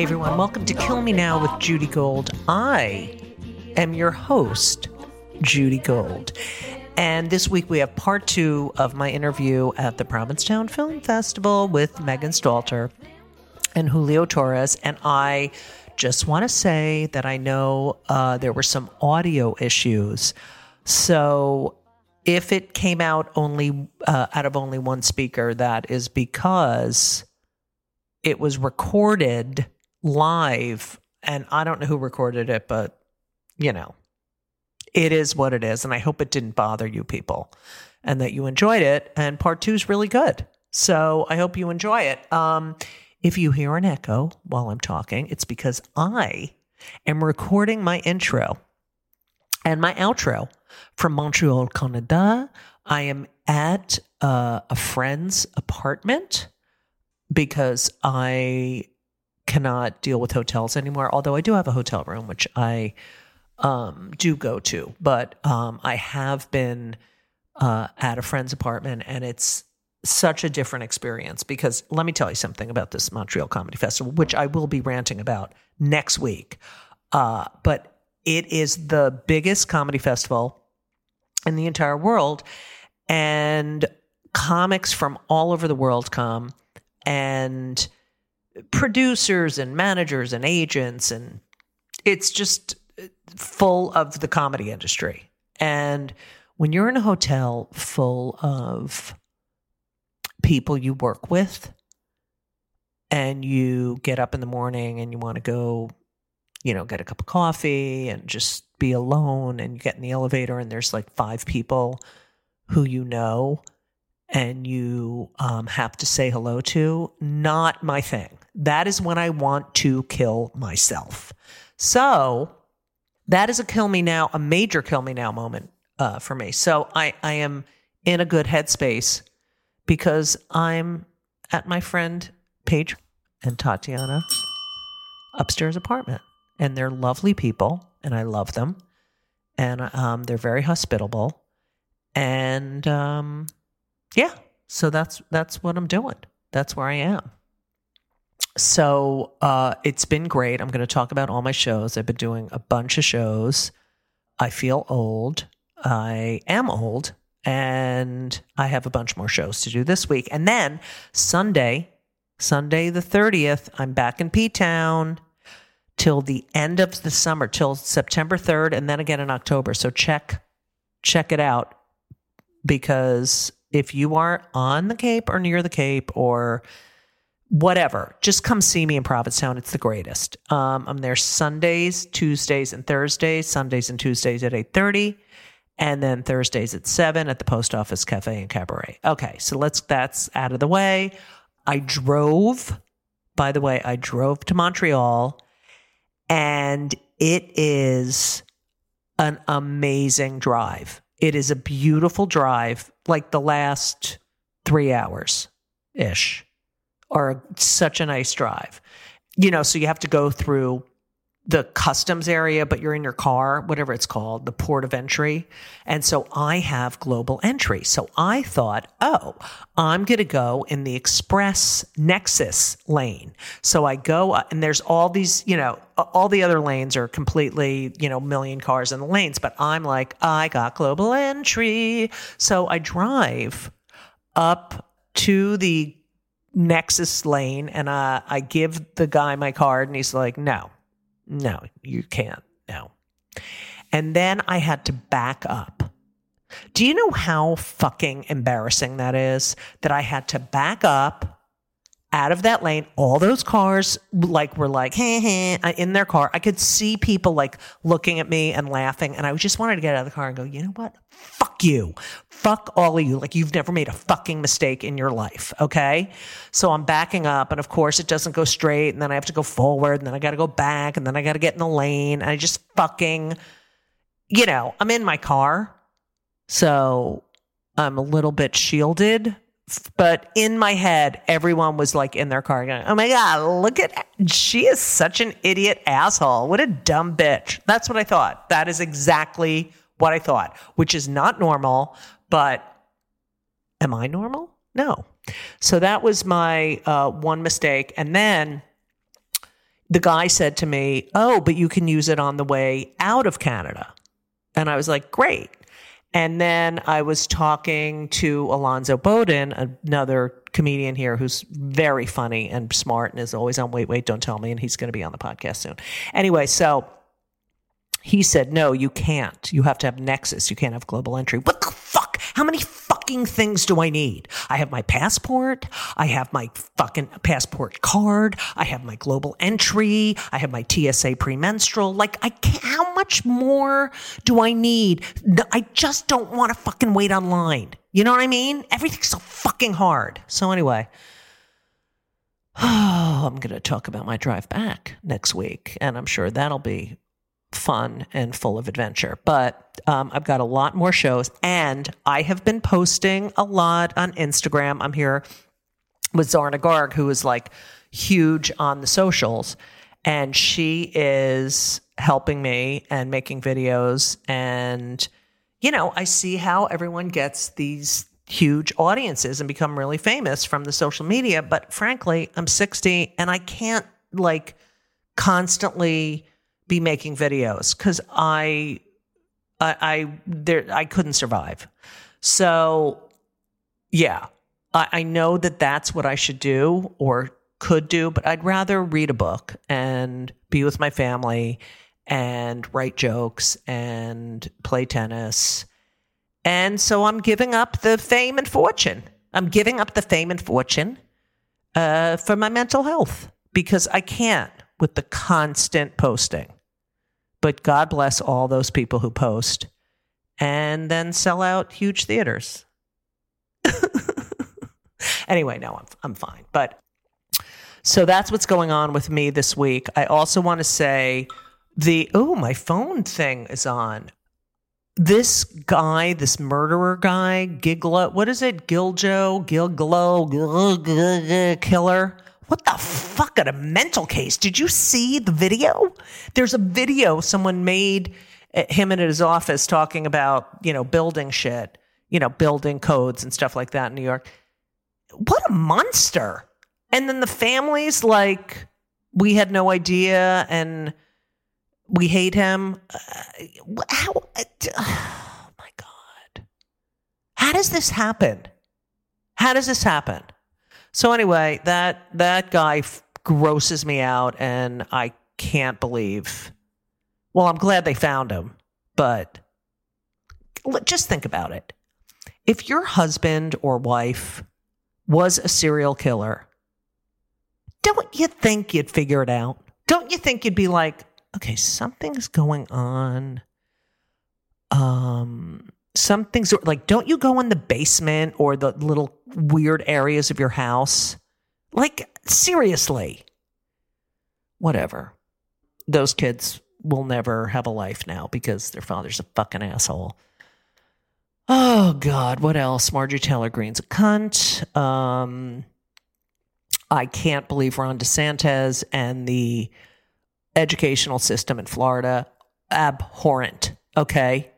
Hey everyone, welcome to Kill Me Now with Judy Gold. I am your host, Judy Gold. And this week we have part two of my interview at the Provincetown Film Festival with Megan Stalter and Julio Torres. And I just want to say that I know uh, there were some audio issues. So if it came out only uh, out of only one speaker, that is because it was recorded live and I don't know who recorded it, but you know, it is what it is. And I hope it didn't bother you people and that you enjoyed it. And part two is really good. So I hope you enjoy it. Um, if you hear an echo while I'm talking, it's because I am recording my intro and my outro from Montreal, Canada. I am at uh, a friend's apartment because I cannot deal with hotels anymore. Although I do have a hotel room, which I um, do go to, but um, I have been uh, at a friend's apartment, and it's such a different experience because let me tell you something about this Montreal Comedy Festival, which I will be ranting about next week. Uh, but it is the biggest comedy festival in the entire world, and comics from all over the world come, and producers and managers and agents, and it's just full of the comedy industry. And when you're in a hotel full of people you work with and you get up in the morning and you want to go, you know, get a cup of coffee and just be alone and you get in the elevator and there's like five people who you know and you um, have to say hello to, not my thing. That is when I want to kill myself. So that is a kill me now, a major kill me now moment uh, for me. So I, I am in a good headspace because I'm at my friend Paige and Tatiana upstairs apartment, and they're lovely people, and I love them, and um, they're very hospitable, and um, yeah, so that's that's what I'm doing. That's where I am. So uh, it's been great. I'm going to talk about all my shows. I've been doing a bunch of shows. I feel old. I am old and I have a bunch more shows to do this week. And then Sunday, Sunday the 30th, I'm back in P Town till the end of the summer, till September 3rd, and then again in October. So check check it out because if you are on the Cape or near the Cape or whatever, just come see me in Provincetown. It's the greatest. Um, I'm there Sundays, Tuesdays, and Thursdays. Sundays and Tuesdays at 8:30 and then Thursdays at seven at the Post Office Cafe and Cabaret. Okay, so let's that's out of the way. I drove, by the way, I drove to Montreal, and it is an amazing drive. It is a beautiful drive, like the last three hours ish, or such a nice drive. You know, so you have to go through the customs area, but you're in your car, whatever it's called, the port of entry. And so I have global entry. So I thought, oh, I'm going to go in the express nexus lane. So I go uh, and there's all these, you know, all the other lanes are completely, you know, million cars in the lanes, but I'm like, I got global entry. So I drive up to the nexus lane and uh, I give the guy my card and he's like, no, no, you can't. No. And then I had to back up Do you know how fucking embarrassing that is? That I had to back up out of that lane. All those cars like were like hey, hey, in their car. I could see people like looking at me and laughing, and I just wanted to get out of the car and go, you know what? Fuck you. Fuck all of you. Like you've never made a fucking mistake in your life. Okay. So I'm backing up, and of course it doesn't go straight, and then I have to go forward, and then I got to go back, and then I got to get in the lane, and I just fucking, you know, I'm in my car. So I'm a little bit shielded. But in my head, everyone was like in their car going, Oh my God, look at, she is such an idiot asshole. What a dumb bitch. That's what I thought. That is exactly what I thought, which is not normal, but am I normal? No. So that was my uh, one mistake. And then the guy said to me, Oh, but you can use it on the way out of Canada. And I was like, Great. And then I was talking to Alonzo Bodden, another comedian here who's very funny and smart and is always on Wait, Wait, Don't Tell Me. And he's going to be on the podcast soon. Anyway, so he said, no, you can't. You have to have Nexus. You can't have global entry. What the fuck? How many fucking things do I need? I have my passport. I have my fucking passport card. I have my global entry. I have my TSA premenstrual. Like, I can't, how much more do I need? I just don't want to fucking wait online. You know what I mean? Everything's so fucking hard. So, anyway. Oh, I'm going to talk about my drive back next week, and I'm sure that'll be fun and full of adventure. But um, I've got a lot more shows, and I have been posting a lot on Instagram. I'm here with Zarna Garg, who is like huge on the socials, and she is helping me and making videos. And, you know, I see how everyone gets these huge audiences and become really famous from the social media. But frankly, I'm 60 and I can't like constantly be making videos because I, I, I, there, I couldn't survive. So, yeah, I, I know that that's what I should do or could do, but I'd rather read a book and be with my family and write jokes and play tennis. And so I'm giving up the fame and fortune. I'm giving up the fame and fortune uh, for my mental health because I can't with the constant posting. But God bless all those people who post and then sell out huge theaters. anyway, no, I'm, I'm fine. But so that's what's going on with me this week. I also want to say the, oh, my phone thing is on. This guy, this murderer guy, Giglo, what is it? Giljo, Gilglo, killer what the fuck at a mental case? Did you see the video? There's a video someone made him in his office talking about, you know, building shit, you know, building codes and stuff like that in New York. What a monster. And then the families like we had no idea and we hate him. Uh, how uh, oh my god. How does this happen? How does this happen? So anyway, that that guy f- grosses me out, and I can't believe. Well, I'm glad they found him, but just think about it. If your husband or wife was a serial killer, don't you think you'd figure it out? Don't you think you'd be like, okay, something's going on. Um, some things are like, don't you go in the basement or the little weird areas of your house? Like, seriously. Whatever. Those kids will never have a life now because their father's a fucking asshole. Oh God, what else? Marjorie Taylor Greene's a cunt. Um, I can't believe Ron DeSantis and the educational system in Florida abhorrent. Okay,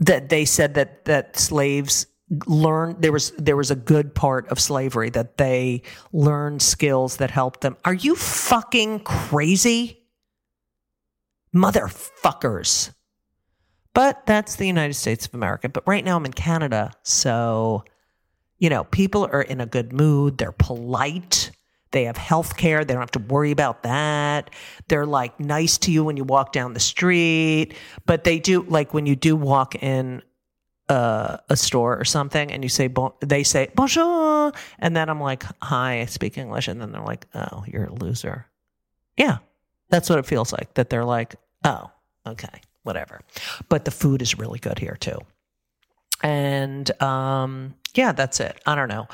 that they said that that slaves learned there was there was a good part of slavery that they learned skills that helped them. Are you fucking crazy? Motherfuckers. But that's the United States of America. But right now I'm in Canada, so you know, people are in a good mood, they're polite. They have health care. They don't have to worry about that. They're like nice to you when you walk down the street. But they do, like when you do walk in uh, a store or something, and you say bon, they say bonjour, and then I'm like, hi, I speak English, and then they're like, oh, you're a loser. Yeah, that's what it feels like. That they're like, oh, okay, whatever. But the food is really good here too. And um, yeah, that's it. I don't know.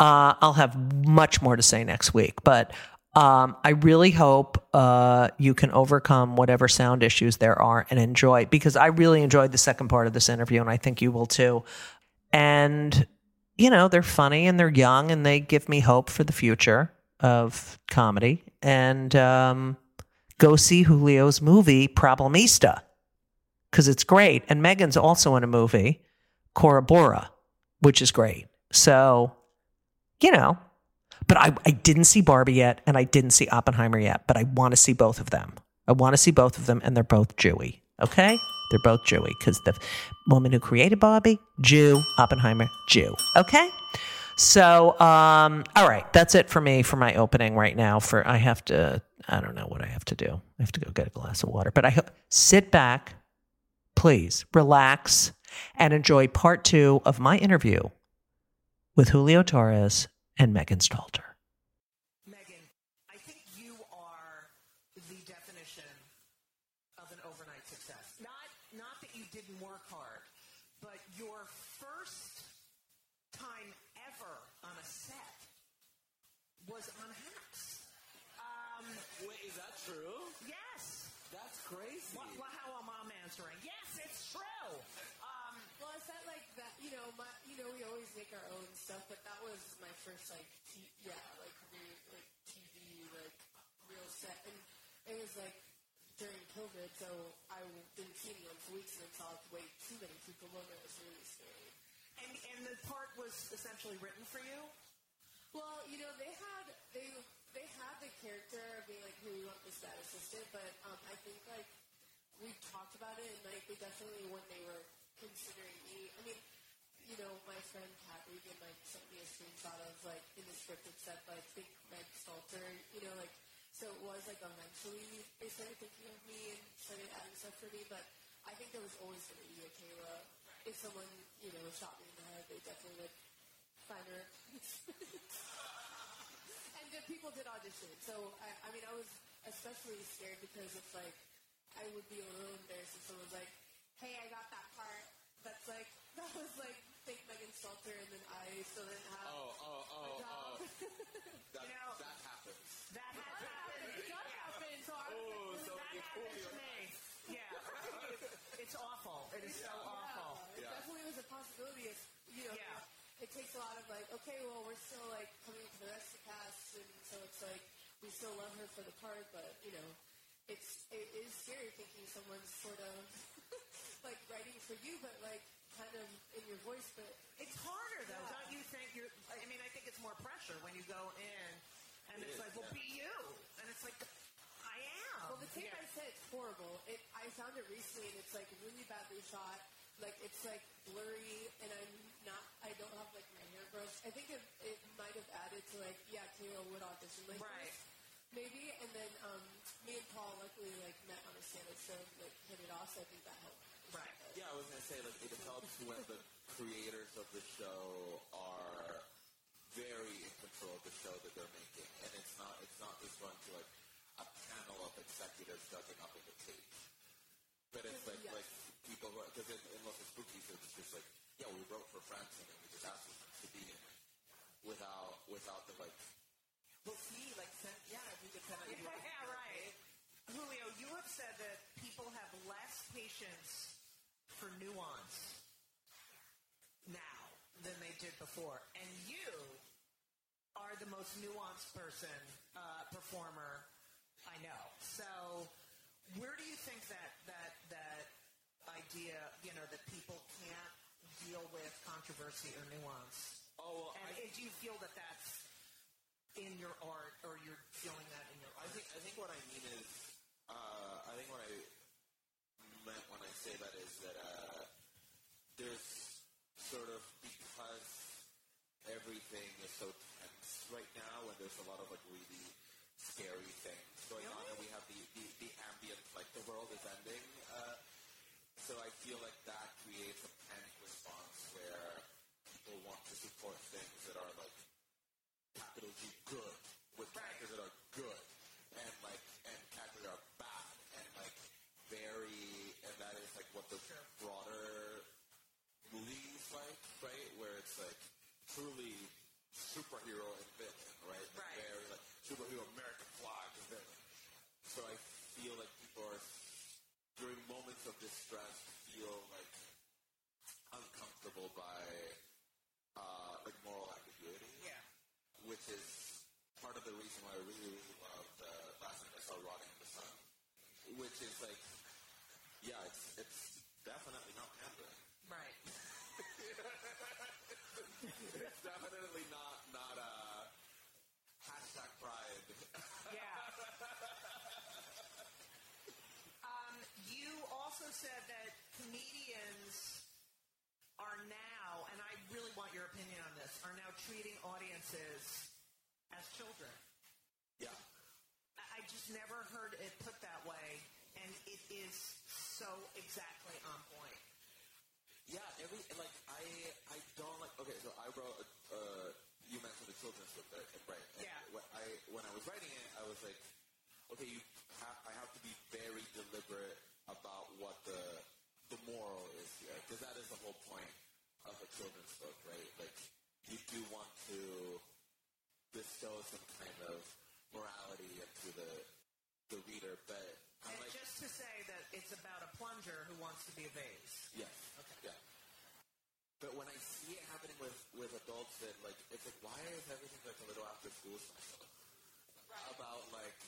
Uh, I'll have much more to say next week, but um, I really hope uh, you can overcome whatever sound issues there are and enjoy because I really enjoyed the second part of this interview, and I think you will too. And you know, they're funny and they're young, and they give me hope for the future of comedy. And um, go see Julio's movie Problemista because it's great. And Megan's also in a movie, Cora Bora, which is great. So, you know, but I, I didn't see Barbie yet and I didn't see Oppenheimer yet, but I want to see both of them. I want to see both of them and they're both Jewy. Okay? They're both Jewy because the woman who created Barbie, Jew, Oppenheimer, Jew. Okay? So, um, all right, that's it for me for my opening right now. For I have to, I don't know what I have to do. I have to go get a glass of water. But I sit back, please, relax, and enjoy part two of my interview with Julio Torres and Megan Stalter. Megan, I think you are the definition of an overnight success. Not not that you didn't work hard, but your first time ever on a set was on Hacks. Um, Wait, is that true? yes. That's crazy. What, what, how am I answering? Yes, it's true. Um, Well, I said like that. You know, my you know we always make our own stuff, but that was my first like t- yeah like re- like TV like real set, and it was like during COVID, so I didn't see anyone for weeks, and I saw way too many people, and it was really scary. and and the part was essentially written for you. Well, you know, they had they they had the character of being like, "Who we want this bad assistant," but um, I think like we talked about it, and like they definitely when they were considering me, I mean, you know, my friend Kat Regan like sent me a screenshot of like in the script it said like think Meg Stalter, you know, like so it was like eventually they started thinking of me and started adding stuff for me, but I think there was always going to be a Kayla. If someone you know shot me in the head, they definitely would find her. and the people did audition. So I, I mean, I was especially scared because it's like I would be a little embarrassed if someone was like, "Hey, I got that part." That's like that was like fake Megan Stalter, and then I still didn't have. Oh, oh, oh, oh. That, You know- that happens. That has happened. It does happen. So I was Oh, like, so bad. happened to me. Yeah, it's awful. It is so awful. It Yeah. definitely was a possibility. If you know, Yeah. it takes a lot of like, okay, well, we're still like coming to the rest of the cast, and so it's like we still love her for the part, but you know, it's it is scary thinking someone's sort of like writing for you, but like kind of in your voice, but It's harder though, don't you think? You're, I mean, I think it's more pressure when you go in, and it's is, like, well, yeah. be you, and it's like, I am. Well, the tape Yeah. I said it's horrible. It I found it recently, and it's like really badly shot. Like it's like blurry, and I'm not. I don't have like my hair brushed. I think it, it might have added to like yeah, Kayla would audition like Right. this, maybe. And then um, me and Paul luckily like met on a stand-up show, and, like hit it off. So I think that helped. Right. Yeah, I was gonna say like it helps when the creators of the show are very in control of the show that they're making, and it's not it's not just going to like a panel of executives judging up in the tape, but it's like Yes. like people who because in, in Los Espookys it's just like yeah we wrote for friends and we just asked them to be in it without without the like Well, see, like, sen- yeah, if you could kind of. Yeah, right. Julio, you have said that people have less patience for nuance now than they did before, and you are the most nuanced person, uh, performer I know. So, where do you think that that that idea, you know, that people can't deal with controversy or nuance? oh well, And I, do you feel that that's in your art, or you're feeling that in your I think I think what I mean is uh, I think what I meant when I say that is that uh, there's sort of because everything is so tense right now, and there's a lot of like really scary things going on, and we have the, the, the ambient like the world is ending. Uh, so I feel like that creates the sure. broader league fight, right? Where it's like truly superhero and villain, right? Right. Very, like superhero American flag and villain. So I feel like people are during moments of distress feel like uncomfortable by uh, like moral ambiguity. Yeah. Which is part of the reason why I really, really love the last time I saw Rotting the Sun, which is like, yeah, it's said that comedians are now, and I really want your opinion on this, are now treating audiences as children. yeah, I just never heard it put that way, and it is so exactly on point. yeah. Every like I I don't like. Okay, so I wrote. Uh, you mentioned the children's book, right? right? And Yeah. When I when I was writing it, I was like, okay, you ha- I have to be very deliberate about what the the moral is here, because that is the whole point of a children's book, right? Like you do want to bestow some kind of morality into the the reader, but And like, just to say that it's about a plunger who wants to be a vase. Yes. Okay. Yeah. But when I see it happening with with adults, that like it's like why is everything like a little after school special about like like and at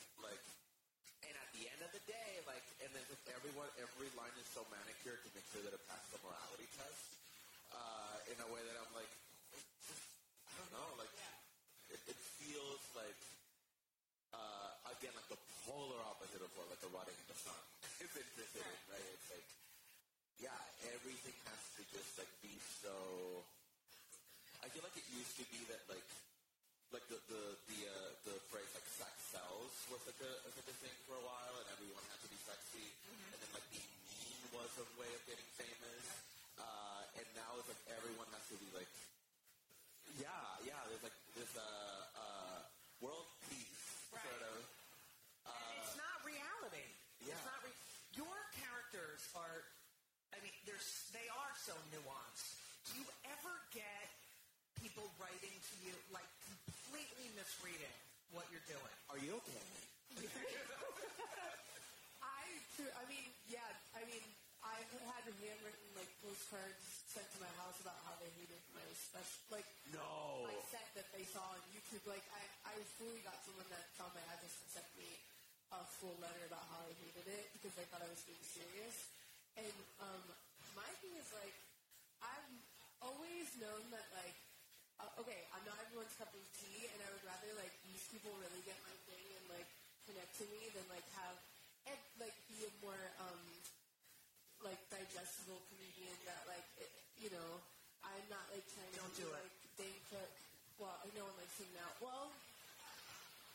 the end of the day like and then just everyone every line is so manicured to make sure that it passes the morality test uh, in a way that I'm like I don't know like it, it feels like uh, again like the polar opposite of what like the rotting in the sun is interested in right it's like yeah, everything has to just like be so. I feel like it used to be that like, like the the the uh, the phrase like sex sells was like a was like a thing for a while, and everyone had to be sexy, and then like being mean was a way of getting famous, uh, and now it's like everyone has to be like, yeah, yeah. There's like this uh, uh, world peace Right. sort of. and it's not reality. yeah. It's not. Re- your characters are. I mean, there's. They are so nuanced. Do you ever get people writing to you like completely misreading what you're doing? Are you okay? I, tr- I mean, yeah, I mean, I've had handwritten like postcards sent to my house about how they hated my special, like No. my set that they saw on YouTube. Like, I, I fully got someone that found my address and sent me a full letter about how I hated it because they thought I was being serious. And um, my thing is like, I've always known that like, uh, okay, I'm not everyone's cup of tea, and I would rather like these people really get my thing and like connect to me than like have and like be a more um like digestible comedian that like it, you know I'm not like trying Don't to do be it. like Dane Cook. Well, I know one likes him now. Well.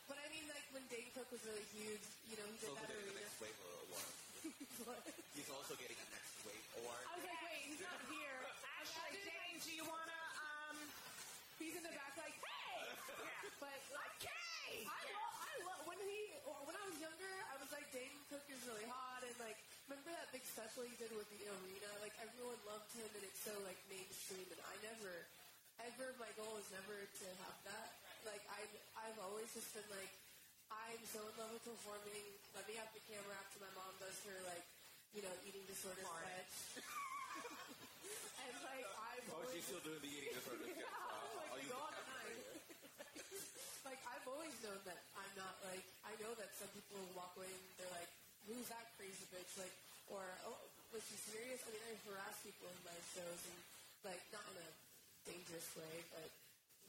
But I mean, like when Dane Cook was really huge, you know, he did also that getting the arena. next wave award. What? He's also getting a next wave award. I was like, wait, he's not here. Actually, Imagine, Dane, do you want to? He's in the back, like, hey. yeah. But like, Okay. I love, I love when he when I was younger. I was like, Dane Cook is really hot, and like, remember that big special he did with the arena? Like, everyone loved him, and it's so like mainstream. And I never, ever, my goal was never to have that. Like, I, I've always just been like, I'm so in love with performing. Let me have the camera after my mom does her like, you know, eating disorder sketch. and like, I've Oh, always she's still doing the eating disorder sketch. Yeah, so I'll- like, I'll they use go the all the camera time. later. Like known that I'm not like I know that some people walk away and they're like, "Who's that crazy bitch?" Like, or "Oh, was she serious?" I mean, I harass people in my shows and like not in a dangerous way, but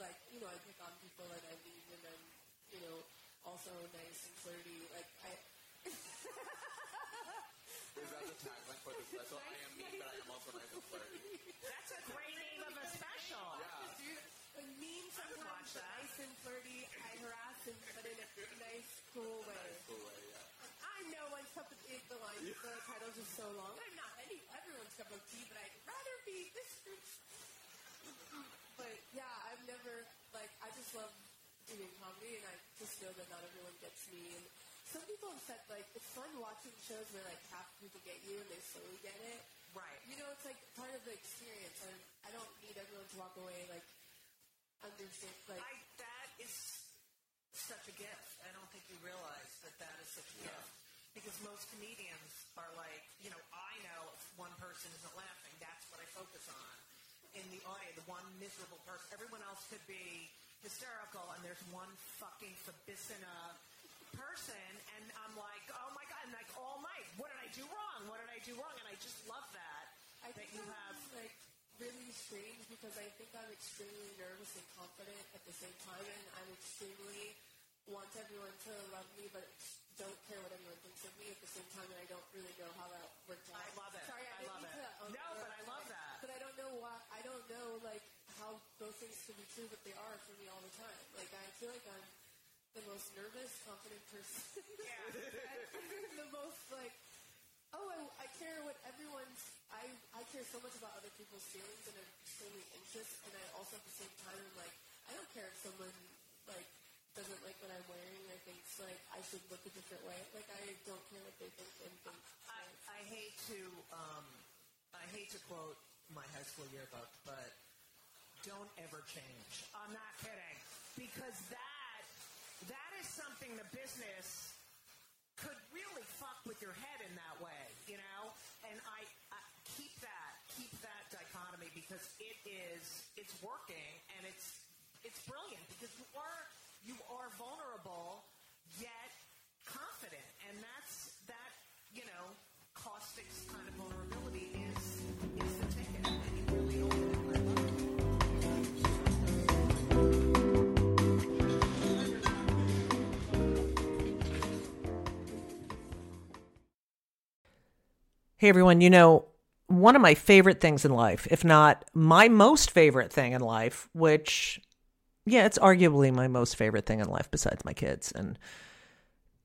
like you know, I pick on people and I leave and I'm you know also nice and flirty. Like I. Is that the tagline for the special? I am mean, but I am also nice and flirty. That's a great name of a special. Yeah. Dude, a mean sometimes, but nice and flirty. I harass him, but in a nice, cool way. Cool way, yeah. I know cup of tea, the line, the title's just so long. I'm not any, everyone's cup of tea, but I'd rather be this. But yeah, I've never, like, I just love doing comedy, and I just know that not everyone gets me. And some people have said, like, it's fun watching shows where, like, half people get you and they slowly get it. Right. You know, it's like part of the experience. And I don't need everyone to walk away, like, understand. Like, I, that is such a gift. I don't think you realize that that is such a gift. Because most comedians are like, you know, I know if one person isn't laughing, that's what I focus on in the audience, the one miserable person. Everyone else could be hysterical, and there's one fucking Fabissina person, and I'm like, oh my god, and like all night, what did I do wrong? What did I do wrong? And I just love that I that think you I'm, have. like really strange because I think I'm extremely nervous and confident at the same time, and I'm extremely want everyone to love me, but don't care what anyone thinks of me at the same time, and I don't really know how that works out. I love it. Sorry, I, I didn't love it. To, um, No, but I love that. But I don't know why. I don't know like how those things can be true, but they are for me all the time. Like I feel like I'm the most nervous, confident person. and the most like oh, I, I care what everyone's. I I care so much about other people's feelings and I'm extremely anxious. And I also at the same time am like, I don't care if someone like doesn't like what I'm wearing or thinks like I should look a different way. Like I don't care what they think and think. I, I hate to um, I hate to quote my high school yearbook, but don't ever change. I'm not kidding because that that is something the business could really fuck with your head in that way, you know. And I, I keep that keep that dichotomy because it is it's working and it's it's brilliant because you are you are vulnerable yet confident, and that's that you know caustic kind of vulnerability is is the ticket, and you really. Hey everyone, you know, one of my favorite things in life, if not my most favorite thing in life, which, yeah, it's arguably my most favorite thing in life besides my kids, and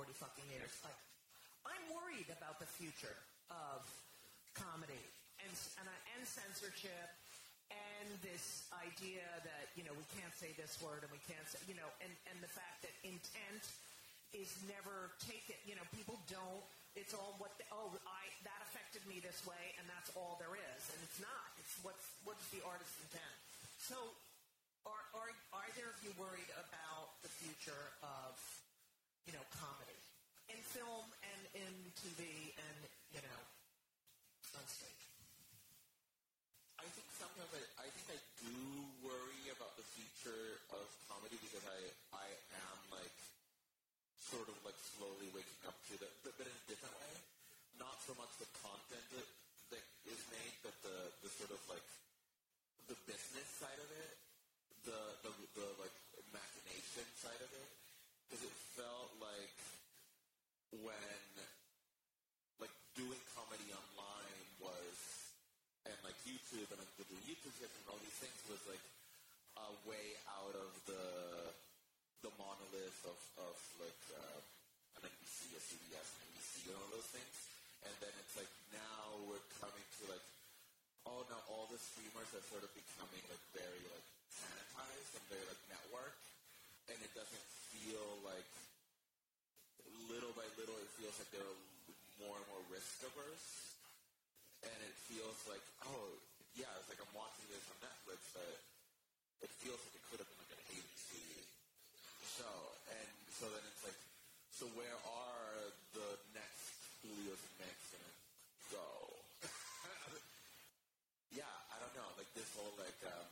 40 fucking years. Like, I'm worried about the future of comedy and and, uh, and censorship and this idea that you know we can't say this word and we can't say you know and and the fact that intent is never taken you know people don't it's all what the, oh i that affected me this way and that's all there is and it's not it's what's what's the artist's intent so are are are there of you worried about the future of you know comedy. In film and in TV and you know on stage. I think sometimes I, I think I do worry about the future of comedy because I I am like sort of like slowly waking up to the but, but in a different way. Not so much the content that, that is made, but the, the sort of like the business side of it, the the, the like machination side of it felt like when like doing comedy online was and like YouTube and like the YouTube hits and all these things was like a way out of the the monolith of, of like uh, an NBC, a CBS, an ABC, and all those things. And then it's like now we're coming to like oh now all the streamers are sort of becoming like very like sanitized and very like network, and it doesn't feel like little by little it feels like they're more and more risk averse and it feels like, oh, yeah, it's like I'm watching this on Netflix, but it feels like it could have been like an ABC show. And so then it's like, so where are the next Julio's and Meg's gonna go? yeah, I don't know. Like this whole like, um,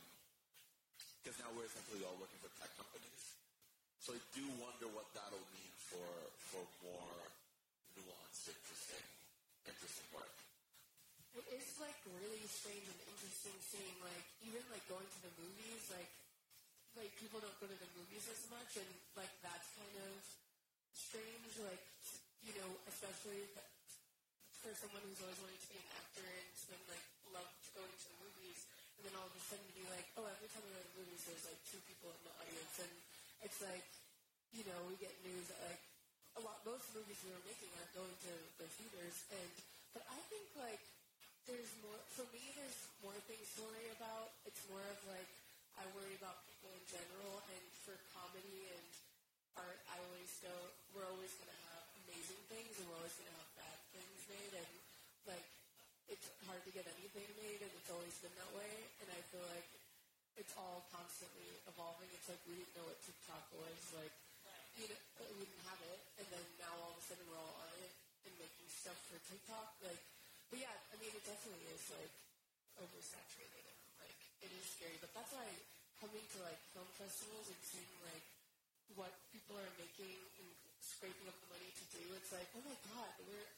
because now we're essentially all working for tech companies. So I do wonder what that'll mean for for more nuanced, interesting, interesting work. It is like really strange and interesting seeing like even like going to the movies like like people don't go to the movies as much and like that's kind of strange like you know especially for someone who's always wanted to be an actor and been like loved going to the movies and then all of a sudden be like oh every time I go to the movies there's like two people in the audience and it's like you know we get news that like a lot most movies we were making aren't going to the theaters and but I think like there's more for me there's more things to worry about. It's more of like i worry about people in general and for comedy and art i always go we're always to have amazing things and we're always to have bad things made and like it's hard to get anything made and it's always been that way and i feel like it's all constantly evolving. It's like we didn't know what tiktok was like you know we didn't have it and then now all of a sudden we're all on it and making stuff for tiktok like but yeah, I mean, it definitely is like oversaturated and like it is scary. But that's why coming to like film festivals and seeing like what people are making and scraping up the money to do, it's like, oh my god, we're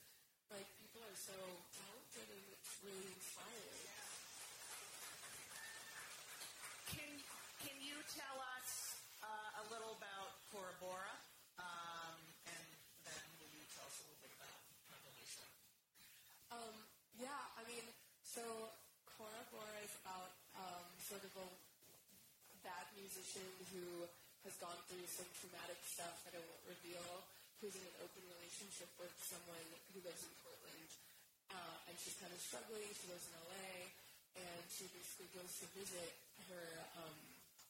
like people are so talented and it's really inspiring. Can can you tell us uh, a little about Cora Bora? Um, and then will you tell us a little bit about Revolution? Um, yeah, I mean, so Cora is about um, sort of a bad musician who has gone through some traumatic stuff that I won't reveal, who's in an open relationship with someone who lives in Portland. Uh, and she's kind of struggling. She lives in LA, and she basically goes to visit her um,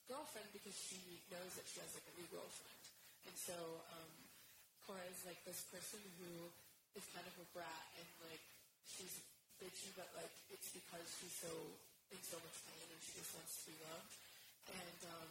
girlfriend because she knows that she has like a new girlfriend. And so um, Cora is like this person who is kind of a brat and like she's bitchy, but like it's because she's so in so much pain and she just wants to be loved. And um,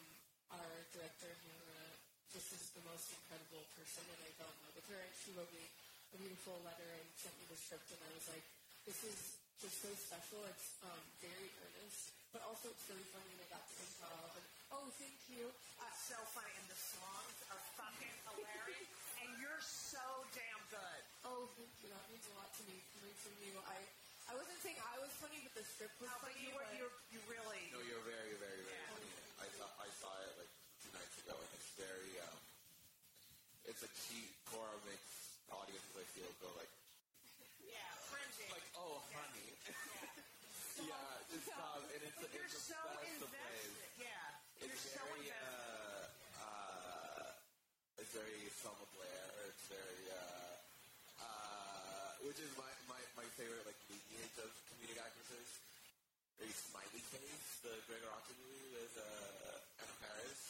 our director Hannah just is the most incredible person, and I fell in love with her. And she wrote me a beautiful letter and sent me the script, and I was like, this is just so special. It's um, very earnest, but also it's really funny, and I got to improv. And oh, thank you. Uh, so funny, and the songs are fucking hilarious, and you're so damn good. Oh, thank you. That means a lot to me coming from you. I I wasn't saying I was funny, but the strip was No, but funny. you were but- you you really No, you're very, very, very Yeah. funny. I saw I saw it like two nights ago, and it's very um, it's a cheap Cora makes audiences I feel go like yeah cringing. like oh honey, yeah, just stop, and it's You're it's the so best of ways. invested. Yeah, It's you're so very invested. uh, uh, it's very Selma Blair. It's very uh, uh, which is my, my, my favorite like the smiley face, the Gregg Araki movie with uh, Anna Faris.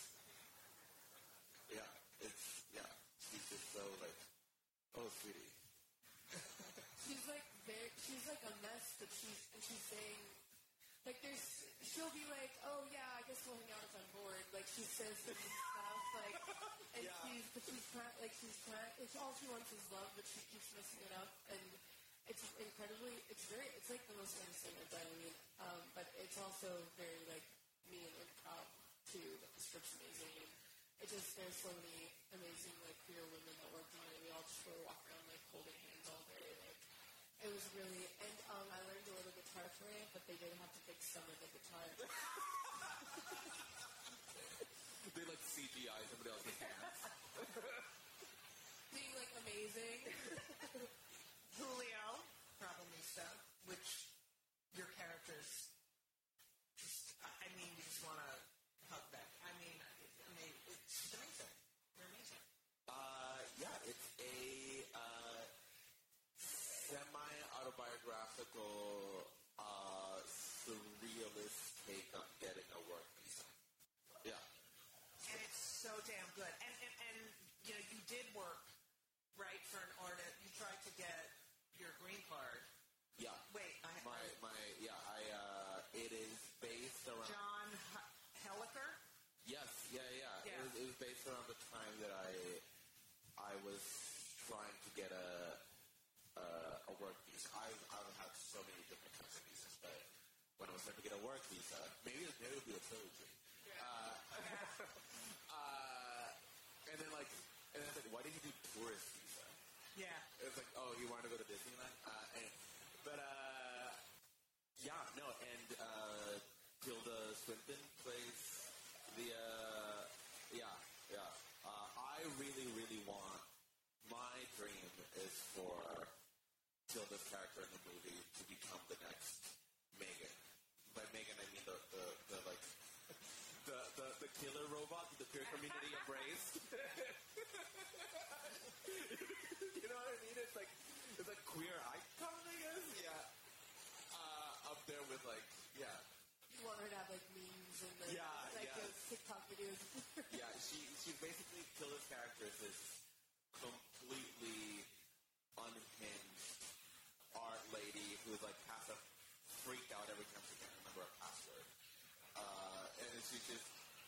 Yeah, it's yeah. She's just so like, oh sweetie. she's like very, she's like a mess, but she's and she's saying like there's she'll be like, oh yeah, I guess we'll hang out. It's on board. Like she says to spouse, like, and yeah. she's but she's trying, like she's trying. It's all she wants is love, but she keeps messing it up and it's incredibly. It's very. It's like the most famous thing I've done. I mean, um, but it's also very like me and improv too. But the script's amazing. And it just there's so many amazing like queer women that work on it. We all just sort of walk around like holding hands all day. Like it was really, and um, I learned a little guitar playing, but they did have to fix some of the guitar. They like CGI somebody else's hands. Being like amazing. Julio, Problemista, which your characters just, I mean, you just want to hug that. I mean, I mean, it's amazing. You're amazing. Uh, yeah, it's a uh, semi-autobiographical, uh, surrealist take on getting a work visa. Yeah. And it's so damn good. And, and, and you know, you did work, right, for an artist. You tried to get your green card. Yeah. Wait, I have My, my, yeah, I, uh, it is based around. John Helliker. Yes, yeah, yeah. Yeah. It, was, it was based around the time that I, I was trying to get a, uh, a work visa. I've, I've had so many different kinds of visas, but when I was trying to get a work visa, maybe it, maybe it would be a trilogy. Uh, uh, and then like, and then I was like, why did you do tourist visa? Yeah. It's like, oh, you want to go to Disneyland? Uh, and, but, uh, yeah, no, and, uh, Tilda plays the, uh, yeah, yeah. Uh, I really, really want, my dream is for Tilda's character in the movie to become the next M3GAN. By M3GAN, I mean the, the, the like, the, the, the killer robot that the queer community embraced. you know what I mean? It's like it's like queer icon, I guess. Yeah. Uh, up there with like yeah, You want her to have like memes and like, Yeah, like yeah. those Videos. yeah. She she basically Tilda's character is this completely unhinged art lady who's like has to freak out every time she can't remember a password. Uh, and she's just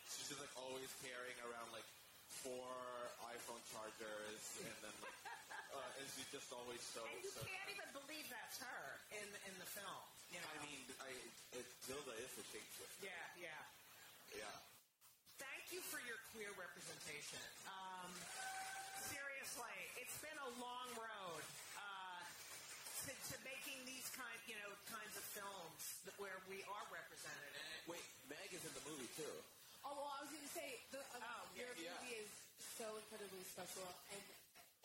she's just like always carrying around like four iPhone chargers and then like uh, and she's just always so And you so can't even believe that's her in in the film. You know. I mean, I it, Tilda is the shapeshifter. Yeah, yeah. Yeah. Thank you for your queer representation. Um, seriously, it's been a long road uh, to, to making these kind, you know, kinds of films where we are represented. Wait, Meg is in the movie too. Oh, well, I was going to say, the, um, Oh, your yeah. movie is so incredibly special, and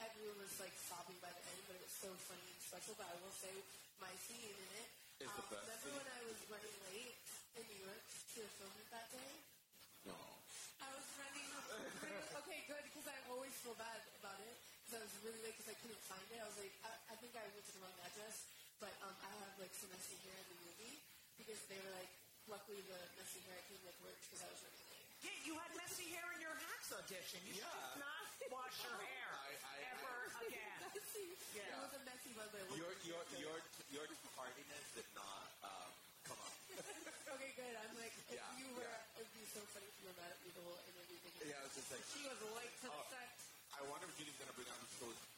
everyone was like sobbing by the end, but it was so funny and special. But I will say, my scene in it. Is the um, best remember scene. when I was running late in New York to a filming that day? No. I was running. really- okay, good, because I always feel bad about it because I was really late because I couldn't find it. I was like, I, I think I went to the wrong address, but um, I have like some messy hair in the movie because they were like, luckily the messy hair came like worked because I was running late. yeah, you had messy hair in your Hacks audition. You should Yeah. not wash your hair I- I- ever again. Messy. Yeah. It was a messy one, but it. Your your your your tardiness did not um, come up. Okay, good. I'm like, if Yeah, you were, so funny if you were mad at me the whole interview. Thinking, Yeah, I was just like, She was late to oh, the Oh. set. I wonder if Judy's gonna bring out the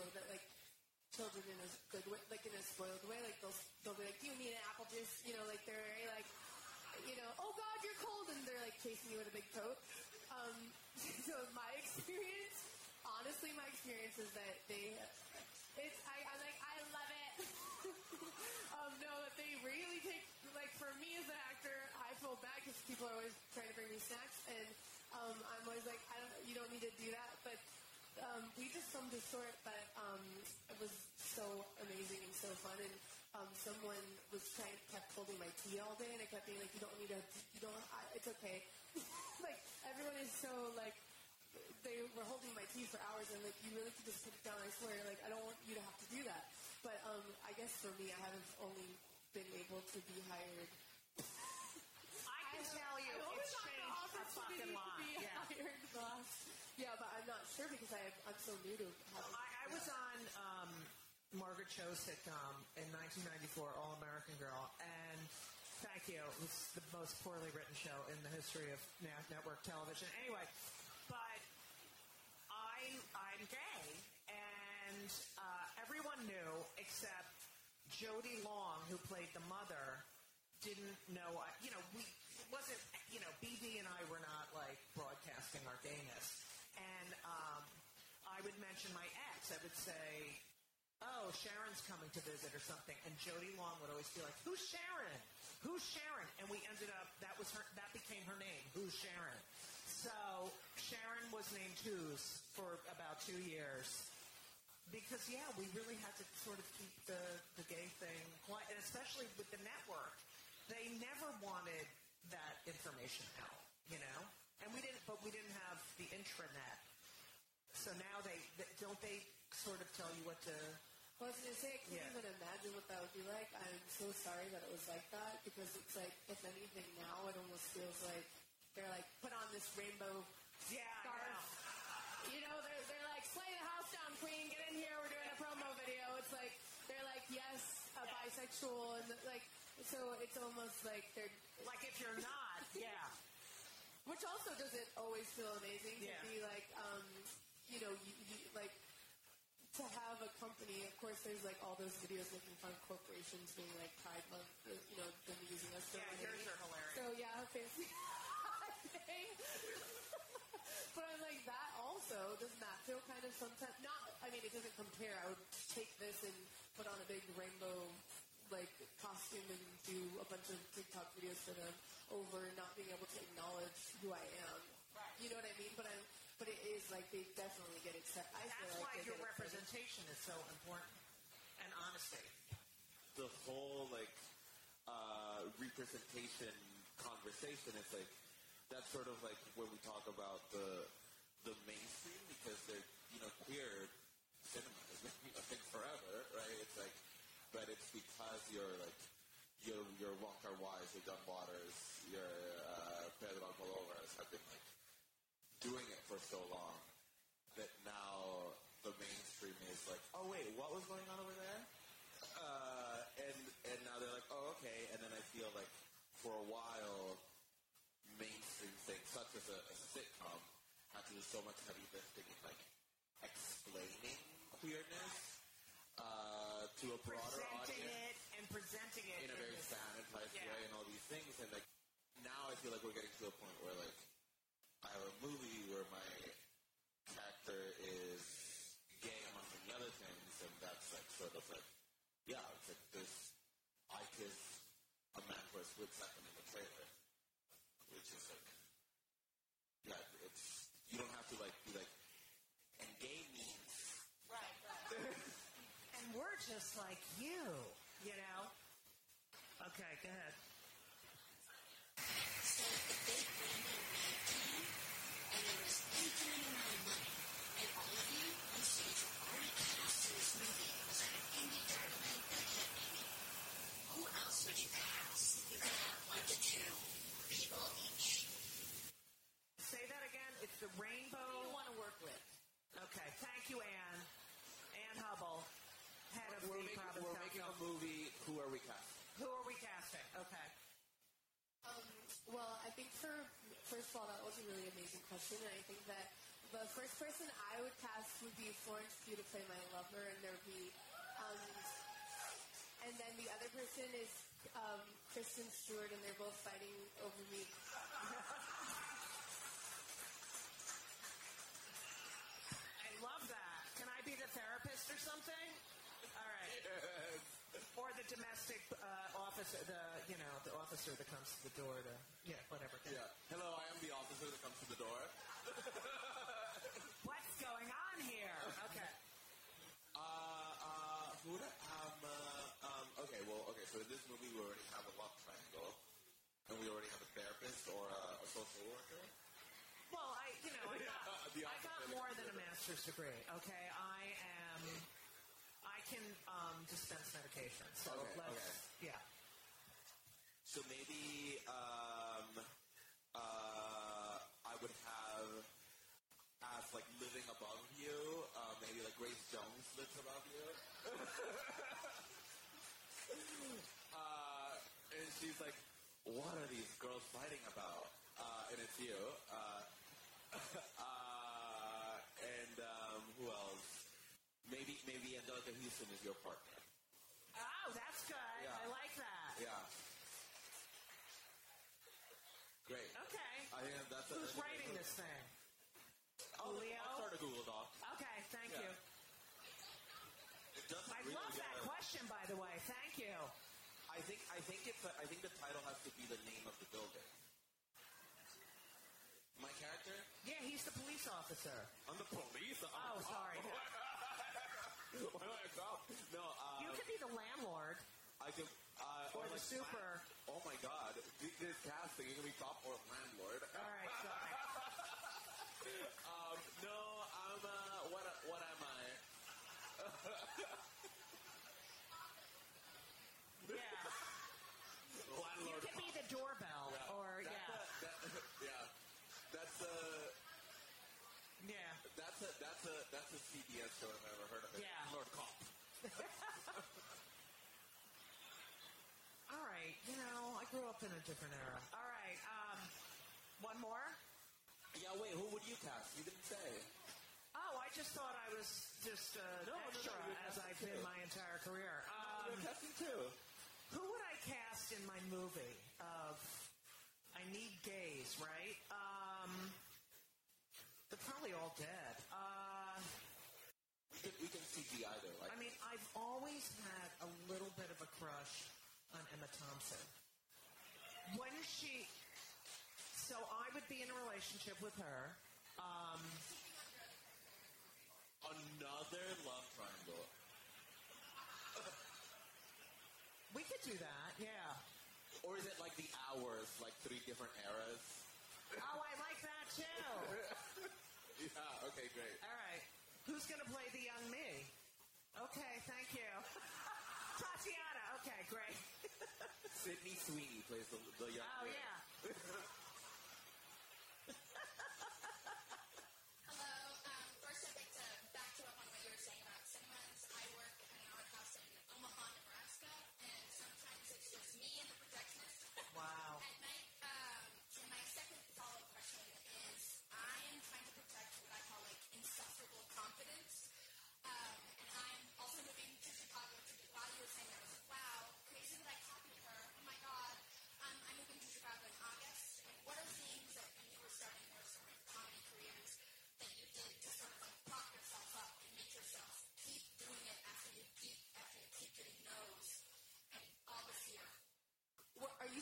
little bit like children in a good way, like in a spoiled way. Like they'll they'll be like, "Do you need an apple juice?" You know, like they're very like, you know, "Oh God, you're cold," and they're like chasing you with a big coat. Um, so my experience, honestly, my experience is that they, it's I, I'm like I love it. um, no, that they really take like for me as an actor, I feel bad because people are always trying to bring me snacks, and um, I'm always like, I don't, you don't need to do that, but um, we just filmed a short that um, it was so amazing and so fun. And um, someone was trying, kept holding my tea all day, and I kept being like, "You don't need to. You don't. I, it's okay." like everyone is so like they were holding my tea for hours, and like you really could just put it down. I swear, like I don't want you to have to do that. But um, I guess for me, I haven't only been able to be hired. I can tell you, I've it's changed a fucking lot. Yeah. hired the last. Yeah, but I'm not sure because I, I'm so new to having. I, I was on um, Margaret Cho's sitcom in 1994, All American Girl, and thank you. It was the most poorly written show in the history of network television. Anyway, but I I'm gay, and uh, everyone knew except Jodi Long, who played the mother, didn't know. I, you know, we it wasn't. You know, BB and I were not like broadcasting our gayness, I would mention my ex. I would say, "Oh, Sharon's coming to visit" or something, and Jodi Long would always be like, "Who's Sharon? Who's Sharon?" And we ended up that was her. That became her name. Who's Sharon? So Sharon was named Who's for about two years. Because yeah, we really had to sort of keep the, the gay thing quiet, and especially with the network, they never wanted that information out, you know. And we didn't, but we didn't have the intranet. So now they, they don't they sort of tell you what to. Well, I was going to say, I can't Yeah. even imagine what that would be like. I'm so sorry that it was like that because it's like, if anything, now it almost feels like they're like, put on this rainbow Yeah, scarf. know. You know, they're, they're like, slay the house down, queen, get in here, we're doing a promo video. It's like, they're like, yes, a bisexual, and like, so it's almost like they're, Like if you're not, yeah. which also doesn't always feel amazing to Yeah. be like, um, you know, you, you, like, to have a company, of course, there's like all those videos making fun of corporations being like Pride Month, you know, them using us. Yeah, yours are hilarious. So yeah, fancy thing. but I'm like that also doesn't feel kind of sometimes not. I mean, it doesn't compare. I would take this and put on a big rainbow like costume and do a bunch of TikTok videos for them over not being able to acknowledge who I am. You know what I mean? But I'm. But it is like they definitely get accepted. I feel That's like why they your get accepted. representation is so important and honesty. the whole like uh, representation conversation is like that's sort of like when we talk about the the mainstream because they're you know queer cinema has been a thing forever, right? It's like, but it's because you're like your your Wong Kar Wais, your John Waters, your uh, Pedro Almodovar's have been like doing it for so long that now the mainstream is like, oh wait, what was going on over there? Uh, and and now they're like, oh okay, and then I feel like for a while, mainstream things such as a, a sitcom had to do so much heavy lifting in like explaining queerness uh, to a broader presenting audience it and presenting it in a very sanitized Yeah. way and all these things. And like now, I feel like we're getting to a point where like I have a movie where my character is gay among many other things, and that's like sort of like yeah, it's like this. I kiss a man for a split second in the trailer, which is like yeah, it's you don't have to like be like and gay means Right, right. and we're just like you, you know? Okay, go ahead. So the big rainbow red team, and there was infinite amount of money. And all of you on stage were already cast in this movie. It was like an indie darling that hit maybe. Who else would you cast? You could have one to two people each. Say that again. It's the rainbow. Who do you want to work with? Okay, thank you, Anne. Anne Hubble, head of we're the making, Provincetown a movie. Who are we casting? Who are we casting? Okay. Well, I think for first of all, that was a really amazing question, and I think that the first person I would cast would be Florence Pugh to play my lover, and there would be, um, and then the other person is um, Kristen Stewart, and they're both fighting over me. I love that. Can I be the therapist or something? Or the domestic uh, officer, the you know the officer that comes to the door to yeah whatever. Yeah. Hello, I am the officer that comes to the door. What's going on here? Okay. Uh, uh, who um, uh, um, okay, well, okay, so in this movie we already have a love triangle, and we already have a therapist or a, a social worker. Well, I you know I got, I got more than a master's degree. Okay, I am. I can um, dispense medication. So Okay, let's yeah. So maybe, um, uh, I would have as like living above you, uh, maybe like Grace Jones lives above you. uh, and she's like, what are these girls fighting about? Uh, and it's you. Uh, uh, and um, who else? Maybe maybe Anjelica Huston is your partner. Oh, that's good. Yeah. I like that. Yeah. Great. Okay. I think that's Who's a- writing this thing? I'll, Julio? I'll start a Google Doc. Okay, thank Yeah. you. I really love that a- question, by the way. Thank you. I think I think it's a, I think the title has to be the name of the building. My character? Yeah, he's the police officer. I'm the police. I'm Oh, sorry. cop. Oh, Why am I cop? No, uh, You could be the landlord I can. Uh, or the like, super. Oh my god, this casting, you can be cop or landlord. All right, sorry. um, no, I'm. Uh, what? What am I? Yeah. You landlord. could be the doorbell or That's yeah. A, that, yeah. That's a. Yeah. That's a that's a that's a CBS show I've ever heard of it. Yeah. Lord Cop. All right. You know, I grew up in a different era. All right. Um, one more. Yeah, wait, who would you cast? You didn't say. Oh, I just thought I was just uh, No, no, no, extra as I've been my entire career. Um, You're casting too. who would I cast in my movie of I Need Gays, right? Um, they're probably all dead. Uh, We can, we can CGI though. Like, I mean, I've always had a little bit of a crush on Emma Thompson. When she, so I would be in a relationship with her. Um, another love triangle. we could do that, yeah. Or is it like the hours, like three different eras? Oh, I like that too. yeah. Okay. Great. All right. Who's going to play the young me? Okay, thank you. Tatiana. Okay, great. Sydney Sweeney plays the, the young. Oh, girl. yeah.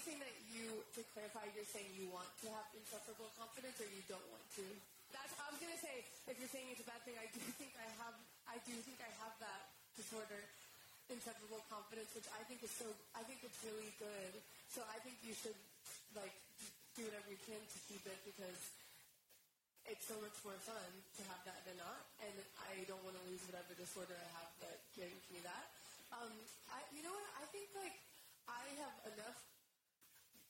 saying that you, to clarify, you're saying you want to have insufferable confidence, or you don't want to? That's. I was gonna say, if you're saying it's a bad thing, I do think I have. I do think I have that disorder, insufferable confidence, which I think is so. I think it's really good. So I think you should like do whatever you can to keep it because it's so much more fun to have that than not, and I don't want to lose whatever disorder I have that gives me that. Um, I, you know what? I think like I have enough.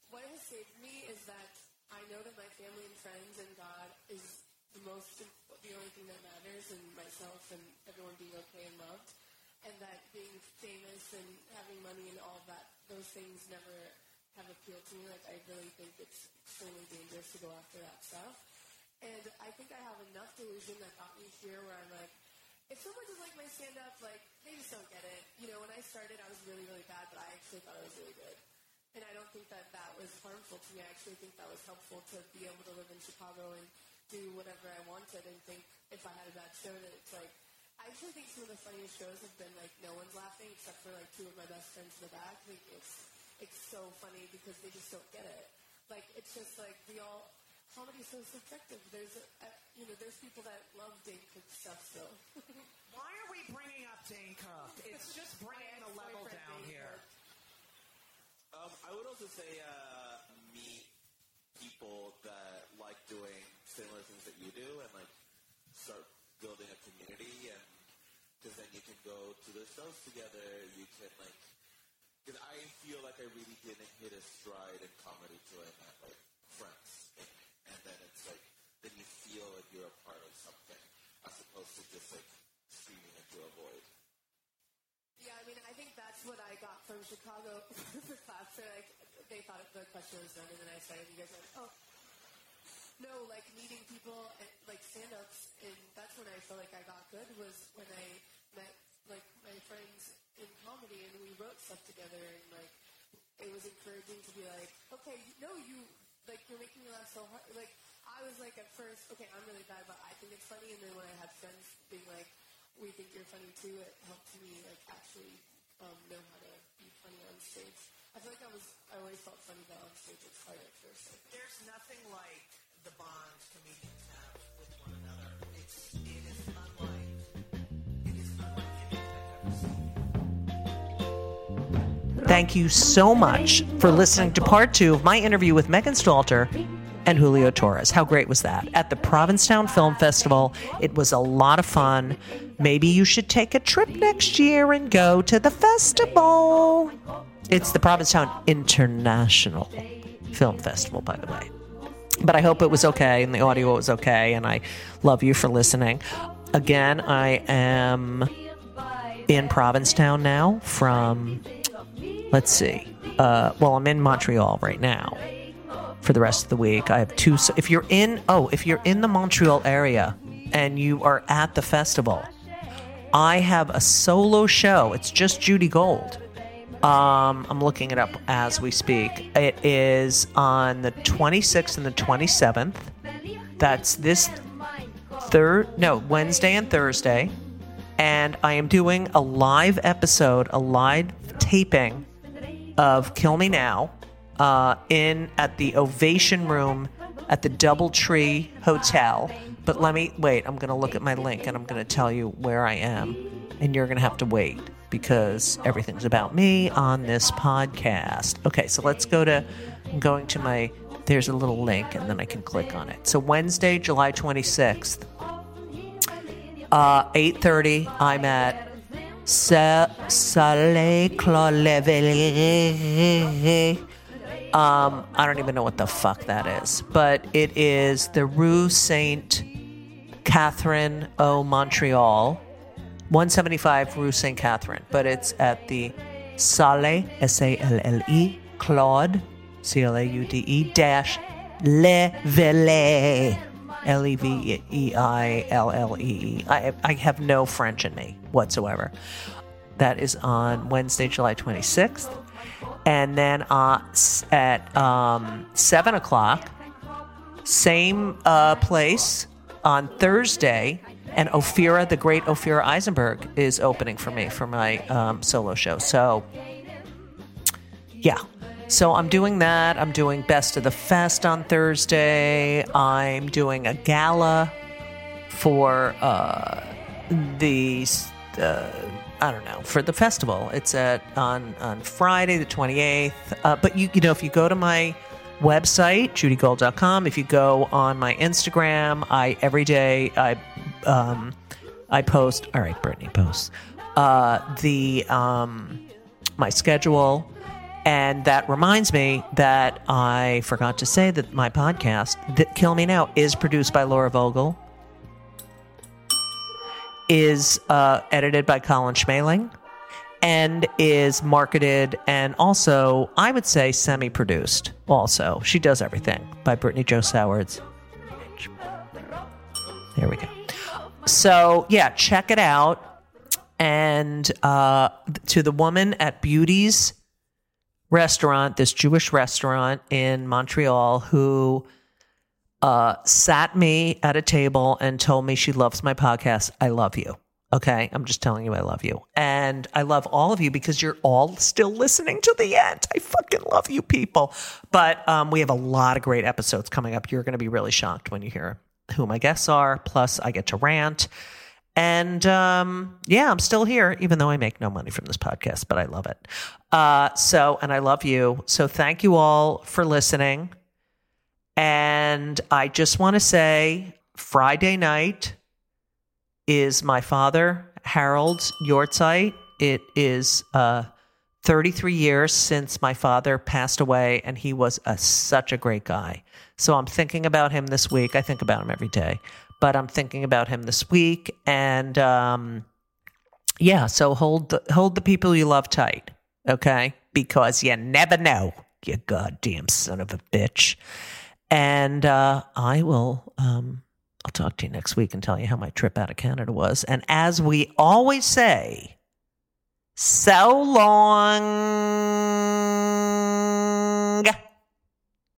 What has saved me is that I know that my family and friends and God is the most, the only thing that matters, and myself and everyone being okay and loved, and that being famous and having money and all that, those things never have appealed to me. Like I really think it's extremely dangerous to go after that stuff. And I think I have enough delusion that got me here where I'm like, if someone doesn't like my stand up, like they just don't get it. You know, when I started, I was really, really bad, but I actually thought I was really good. And I don't think that that was harmful to me. I actually think that was helpful to be able to live in Chicago and do whatever I wanted and think if I had a bad show that it's like, I actually think some of the funniest shows have been like no one's laughing except for like two of my best friends in the back. Think it's, it's so funny because they just don't get it. Like, it's just like we all, comedy's so subjective. There's, a, you know, there's people that love Dane Cook stuff still. Why are we bringing up Dane Cook? It's just bringing the level down Dane here. Cook. Um, I would also say uh, meet people that like doing similar things that you do and like start building a community and because then you can go to the shows together. You can like because I feel like I really didn't hit a stride in comedy till I met like friends, and, and then it's like then you feel like you're a part of something as opposed to just like screaming into a void. Yeah, I mean, I think that's what I got from Chicago for class. They're like, they thought the question was done, and then I started. You guys like, oh, no, like meeting people and like stand-ups, and that's when I felt like I got good. Was when I met like my friends in comedy, and we wrote stuff together, and like it was encouraging to be like, okay, no, you like you're making me laugh so hard. Like I was like at first, okay, I'm really bad, but I think it's funny, and then when I had friends being like, we think you're funny too, it helped me like actually um, know how to be funny on stage. I feel like I was, I always felt funny, but on stage it's hard at first. There's nothing like the bond comedians have with one another. It's it is unlike it is unlike anything I've ever seen. Thank you so much for listening to part two of my interview with Megan Stalter and Julio Torres. How great was that? At the Provincetown Film Festival, it was a lot of fun. Maybe you should take a trip next year and go to the festival. It's the Provincetown International Film Festival, by the way. But I hope it was okay and the audio was okay, and I love you for listening. Again, I am in Provincetown now from let's see. Uh, well, I'm in Montreal right now for the rest of the week. I have two. If you're in, oh, if you're in the Montreal area and you are at the festival, I have a solo show. It's just Judy Gold. Um, I'm looking it up as we speak. It is on the 26th and the 27th. That's this third, no, Wednesday and Thursday. And I am doing a live episode, a live taping of Kill Me Now uh, in at the Ovation Room at the Doubletree Hotel. But let me wait. I'm going to look at my link and I'm going to tell you where I am, and you're going to have to wait because everything's about me on this podcast. Okay, so let's go to. I'm going to my. There's a little link, and then I can click on it. So Wednesday, July 26th, uh, 8:30. I'm at um, I don't even know what the fuck that is, but it is the Rue Saint Catherine O. Montreal, 175 Rue Saint Catherine, but it's at the Salle S A L L E Claude C L A U D E dash Le Vele L E V E I L L E I have no French in me whatsoever. That is on Wednesday, July 26th. And then uh, at um, 7 o'clock, same uh, place on Thursday. And Ophira, the great Ophira Eisenberg, is opening for me for my um, solo show. So, yeah. So I'm doing that. I'm doing Best of the Fest on Thursday. I'm doing a gala for uh, the uh, I don't know for the festival. It's at on on Friday the 28th. Uh, but you you know if you go to my website judygold.com, if you go on my Instagram, I every day I um, I post. All right, Brittany posts uh, the um, my schedule. And that reminds me that I forgot to say that my podcast, that Kill Me Now, is produced by Laura Vogel, is uh, edited by Colin Schmaling, and is marketed and also, I would say, semi produced. Also, she does everything by Brittany Joe Sowards. There we go. So, yeah, check it out. And uh, to the woman at Beauty's restaurant, this Jewish restaurant in Montreal, who uh, sat me at a table and told me she loves my podcast. I love you. Okay. I'm just telling you, I love you. And I love all of you because you're all still listening to the end. I fucking love you people. But um, we have a lot of great episodes coming up. You're going to be really shocked when you hear who my guests are. Plus, I get to rant. And um, yeah, I'm still here, even though I make no money from this podcast, but I love it. Uh, so, and I love you. So, thank you all for listening. And I just want to say Friday night is my father, Harold's Yortzeit. It is uh, 33 years since my father passed away, and he was a, such a great guy. So I'm thinking about him this week. I think about him every day, but I'm thinking about him this week. And um, yeah, so hold the, hold the people you love tight, okay? Because you never know, you goddamn son of a bitch. And uh, I will. Um, I'll talk to you next week and tell you how my trip out of Canada was. And as we always say, so long.